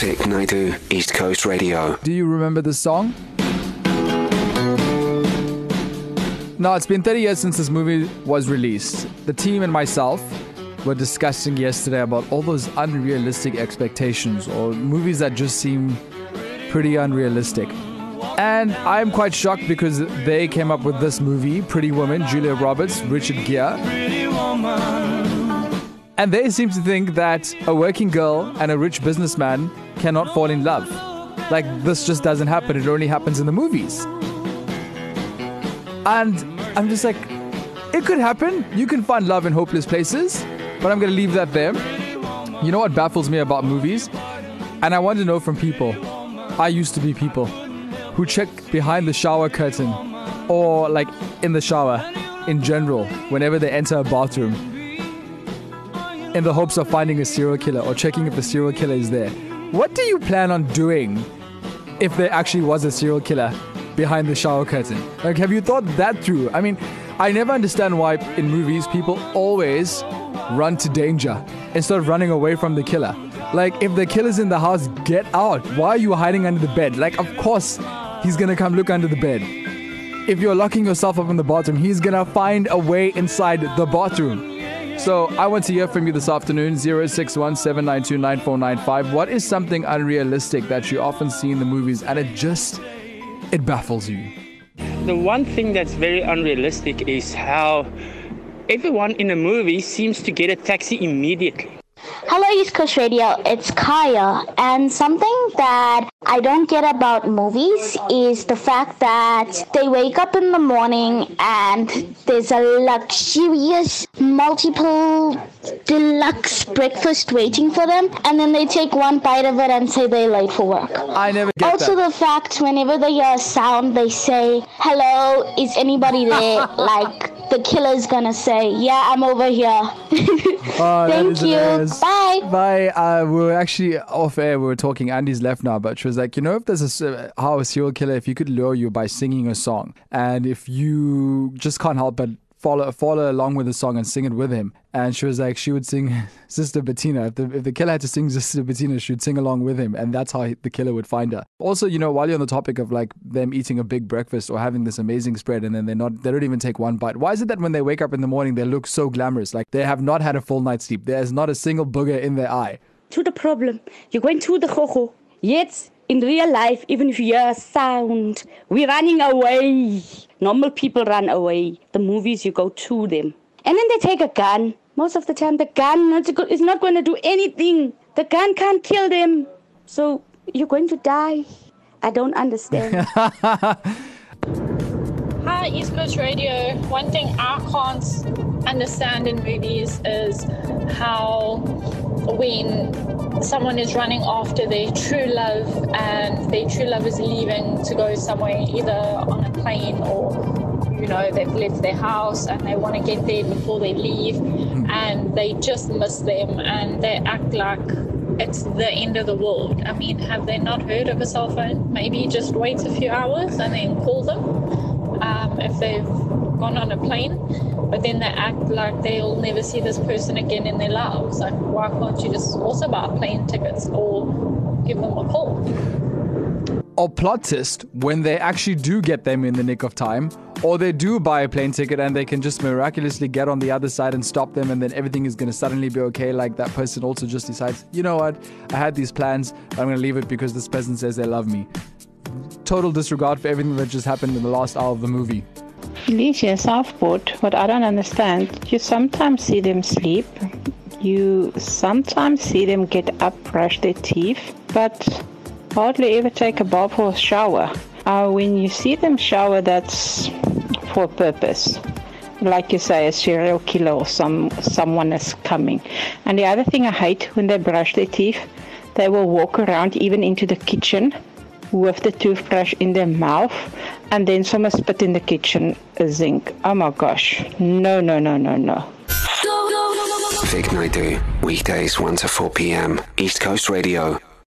Vic Naidu, East Coast Radio. Do you remember the song? No, it's been 30 years since this movie was released. The team and myself were discussing yesterday about all those unrealistic expectations or movies that just seem pretty unrealistic. And I'm quite shocked because they came up with this movie, Pretty Woman, Julia Roberts, Richard Gere. And they seem to think that a working girl and a rich businessman cannot fall in love. Like, this just doesn't happen, it only happens in the movies. And I'm just like, it could happen. You can find love in hopeless places, but I'm gonna leave that there. You know what baffles me about movies? And I want to know from people. I used to be people who check behind the shower curtain or like in the shower in general whenever they enter a bathroom in the hopes of finding a serial killer or checking if the serial killer is there. What do you plan on doing if there actually was a serial killer behind the shower curtain? Like, have you thought that through? I mean, I never understand why in movies people always run to danger instead of running away from the killer. Like, if the killer's in the house, get out. Why are you hiding under the bed? Like, of course, he's gonna come look under the bed. If you're locking yourself up in the bathroom, he's gonna find a way inside the bathroom. So I want to hear from you this afternoon 061 What is something unrealistic that you often see in the movies and it just it baffles you? The one thing that's very unrealistic is how everyone in a movie seems to get a taxi immediately. Hello, East Coast Radio. It's Kaya. And something that I don't get about movies is the fact that they wake up in the morning and there's a luxurious, multiple, deluxe breakfast waiting for them, and then they take one bite of it and say they're late for work. I never get Also, that. the fact whenever they hear a sound, they say, Hello, is anybody there? like, the killer's gonna say, Yeah, I'm over here. Oh, Thank you. hilarious. Bye. Bye. Uh, we were actually off air. We were talking. Andy's left now, but she was like, you know, if there's a how a serial killer, if you could lure you by singing a song, and if you just can't help but follow follow along with the song and sing it with him, and she was like, she would sing Sister Bethina. If the if the killer had to sing Sister Bethina, she'd sing along with him, and that's how he, the killer would find her. Also, you know, while you're on the topic of like them eating a big breakfast or having this amazing spread, and then they're not, they don't even take one bite. Why is it that when they wake up in the morning, they look so glamorous, like they have not had a full night's sleep? There's not a single booger in their eye. to the problem. You're going to the hoho. Yet, in real life, even if you hear a sound, we're running away. Normal people run away. The movies, you go to them. And then they take a gun. Most of the time, the gun is not going to do anything. The gun can't kill them. So, you're going to die. I don't understand. Hi, East Coast Radio. One thing I can't understand in movies is how when someone is running after their true love and their true love is leaving to go somewhere, either on a plane or you know they've left their house and they want to get there before they leave, and they just miss them and they act like it's the end of the world. I mean, have they not heard of a cell phone? Maybe just wait a few hours and then call them um, if they've gone on a plane, but then they act like they'll never see this person again in their lives. Like, why can't you just also buy plane tickets or give them a call? Or plot twist when they actually do get them in the nick of time, or they do buy a plane ticket and they can just miraculously get on the other side and stop them, and then everything is going to suddenly be okay. Like that person also just decides, you know what, I had these plans, I'm going to leave it because this person says they love me. Total disregard for everything that just happened in the last hour of the movie. Alicia in Southport, what I don't understand, you sometimes see them sleep, you sometimes see them get up, brush their teeth, but hardly ever take a bath or a shower. Uh, when you see them shower, that's for a purpose. Like you say, a serial killer or some someone is coming. And the other thing I hate when they brush their teeth, they will walk around even into the kitchen with the toothbrush in their mouth and then someone spit in the kitchen zinc. Oh my gosh. No, no, no, no, no. Vic Naidu, weekdays 1 to 4 p.m. East Coast Radio.